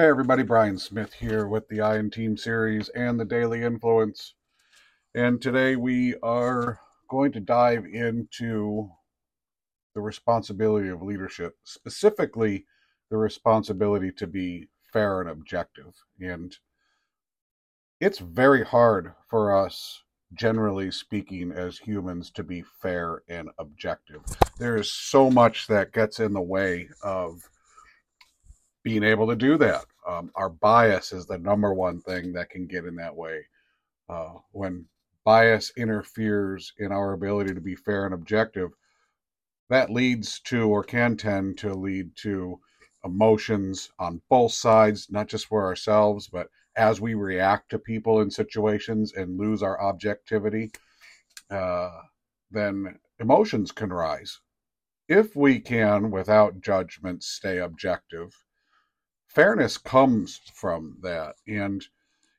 Hey, everybody, Brian Smith here with the Iron Team series and the Daily Influence. And today we are going to dive into the responsibility of leadership, specifically the responsibility to be fair and objective. And it's very hard for us, generally speaking, as humans, to be fair and objective. There is so much that gets in the way of being able to do that. Um, our bias is the number one thing that can get in that way. Uh, when bias interferes in our ability to be fair and objective, that leads to or can tend to lead to emotions on both sides, not just for ourselves, but as we react to people in situations and lose our objectivity, uh, then emotions can rise. If we can, without judgment, stay objective, fairness comes from that. And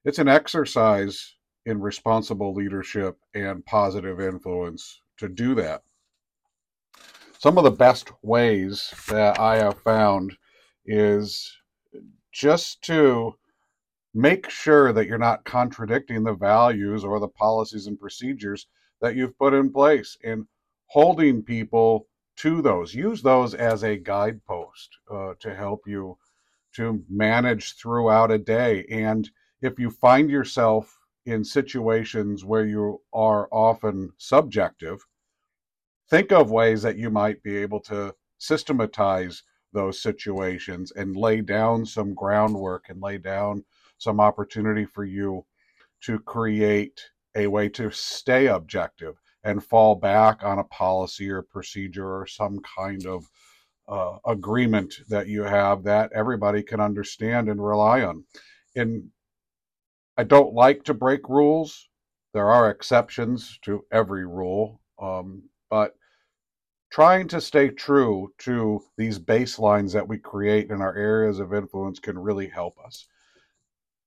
it's an exercise in responsible leadership and positive influence to do that. Some of the best ways that I have found is just to make sure that you're not contradicting the values or the policies and procedures that you've put in place and holding people to those. Use those as a guidepost uh, to help you to manage throughout a day. And if you find yourself in situations where you are often subjective, think of ways that you might be able to systematize those situations and lay down some groundwork and lay down some opportunity for you to create a way to stay objective and fall back on a policy or procedure or some kind of uh, agreement that you have that everybody can understand and rely on. And I don't like to break rules. There are exceptions to every rule, um, but trying to stay true to these baselines that we create in our areas of influence can really help us.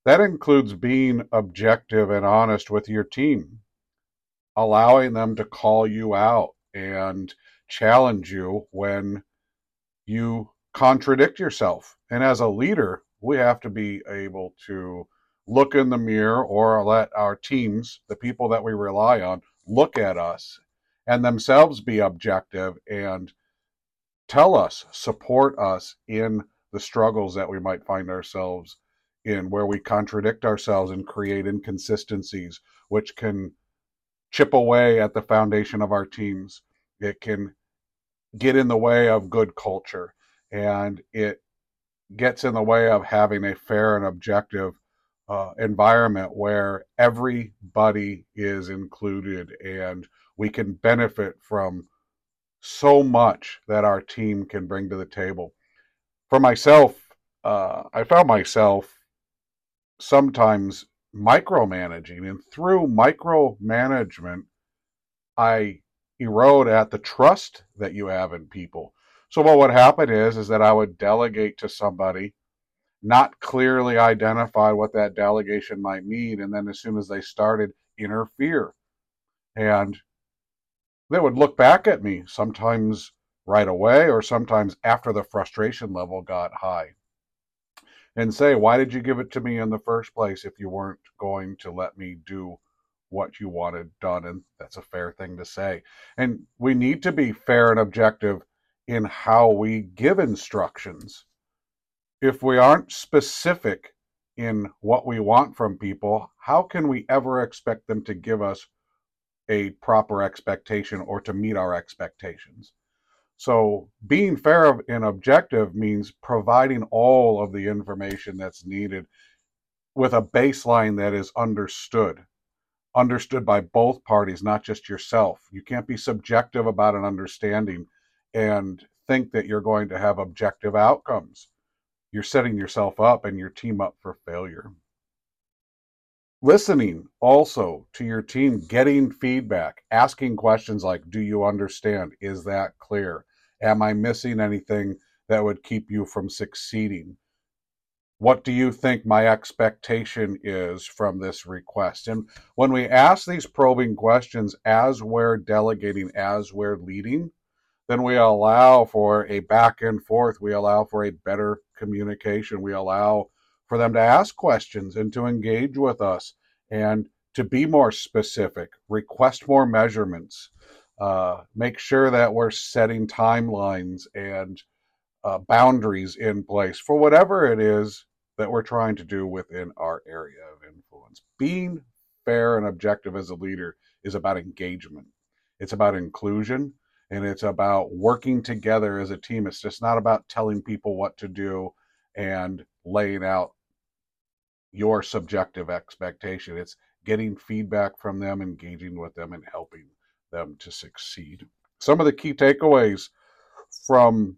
That includes being objective and honest with your team, allowing them to call you out and challenge you when you contradict yourself. And as a leader, we have to be able to look in the mirror or let our teams, the people that we rely on, look at us and themselves be objective and tell us, support us in the struggles that we might find ourselves in, where we contradict ourselves and create inconsistencies, which can chip away at the foundation of our teams. It can get in the way of good culture and it gets in the way of having a fair and objective uh, environment where everybody is included and we can benefit from so much that our team can bring to the table. For myself, uh, I found myself sometimes micromanaging, and through micromanagement, I erode at the trust that you have in people. So what would happen is is that I would delegate to somebody, not clearly identify what that delegation might mean, and then as soon as they started, interfere. And they would look back at me sometimes right away or sometimes after the frustration level got high and say, Why did you give it to me in the first place if you weren't going to let me do what you wanted done? And that's a fair thing to say. And we need to be fair and objective in how we give instructions. If we aren't specific in what we want from people, how can we ever expect them to give us a proper expectation or to meet our expectations. So, being fair and objective means providing all of the information that's needed with a baseline that is understood, understood by both parties, not just yourself. You can't be subjective about an understanding and think that you're going to have objective outcomes. you're setting yourself up and your team up for failure. Listening also to your team, getting feedback, asking questions like, Do you understand? Is that clear? Am I missing anything that would keep you from succeeding? What do you think my expectation is from this request? And when we ask these probing questions as we're delegating, as we're leading, then we allow for a back and forth. We allow for a better communication. We allow for them to ask questions and to engage with us and to be more specific, request more measurements, uh, make sure that we're setting timelines and uh, boundaries in place for whatever it is that we're trying to do within our area of influence. Being fair and objective as a leader is about engagement, it's about inclusion, and it's about working together as a team. It's just not about telling people what to do and laying out your subjective expectation. It's getting feedback from them, engaging with them, and helping them to succeed. Some of the key takeaways from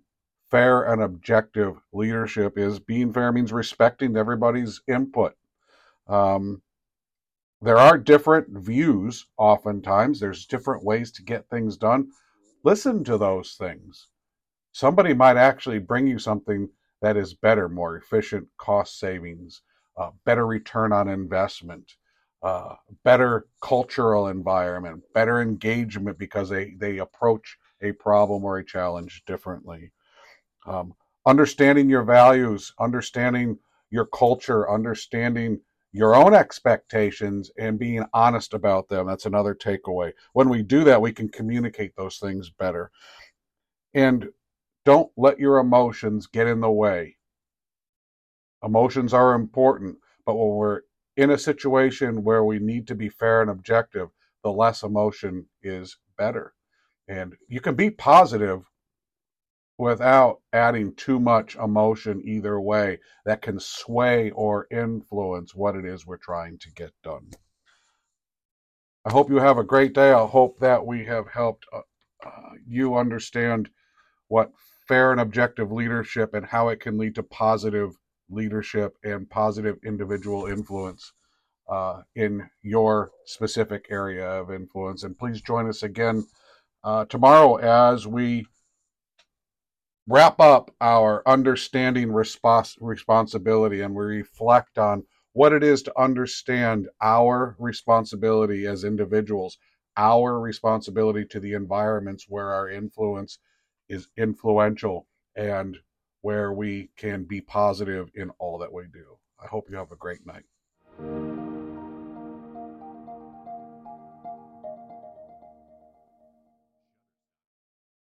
fair and objective leadership is being fair means respecting everybody's input. Um, there are different views oftentimes, there's different ways to get things done. Listen to those things. Somebody might actually bring you something that is better, more efficient, cost savings, uh, better return on investment, uh, better cultural environment, better engagement because they, they approach a problem or a challenge differently. Um, understanding your values, understanding your culture, understanding your own expectations and being honest about them. That's another takeaway. When we do that, we can communicate those things better. And don't let your emotions get in the way. Emotions are important, but when we're in a situation where we need to be fair and objective, the less emotion is better. And you can be positive without adding too much emotion either way that can sway or influence what it is we're trying to get done. I hope you have a great day. I hope that we have helped uh, uh, you understand what fair and objective leadership and how it can lead to positive leadership and positive individual influence uh, in your specific area of influence. And please join us again uh, tomorrow as we wrap up our understanding respons- responsibility and we reflect on what it is to understand our responsibility as individuals, our responsibility to the environments where our influence is influential and where we can be positive in all that we do. I hope you have a great night.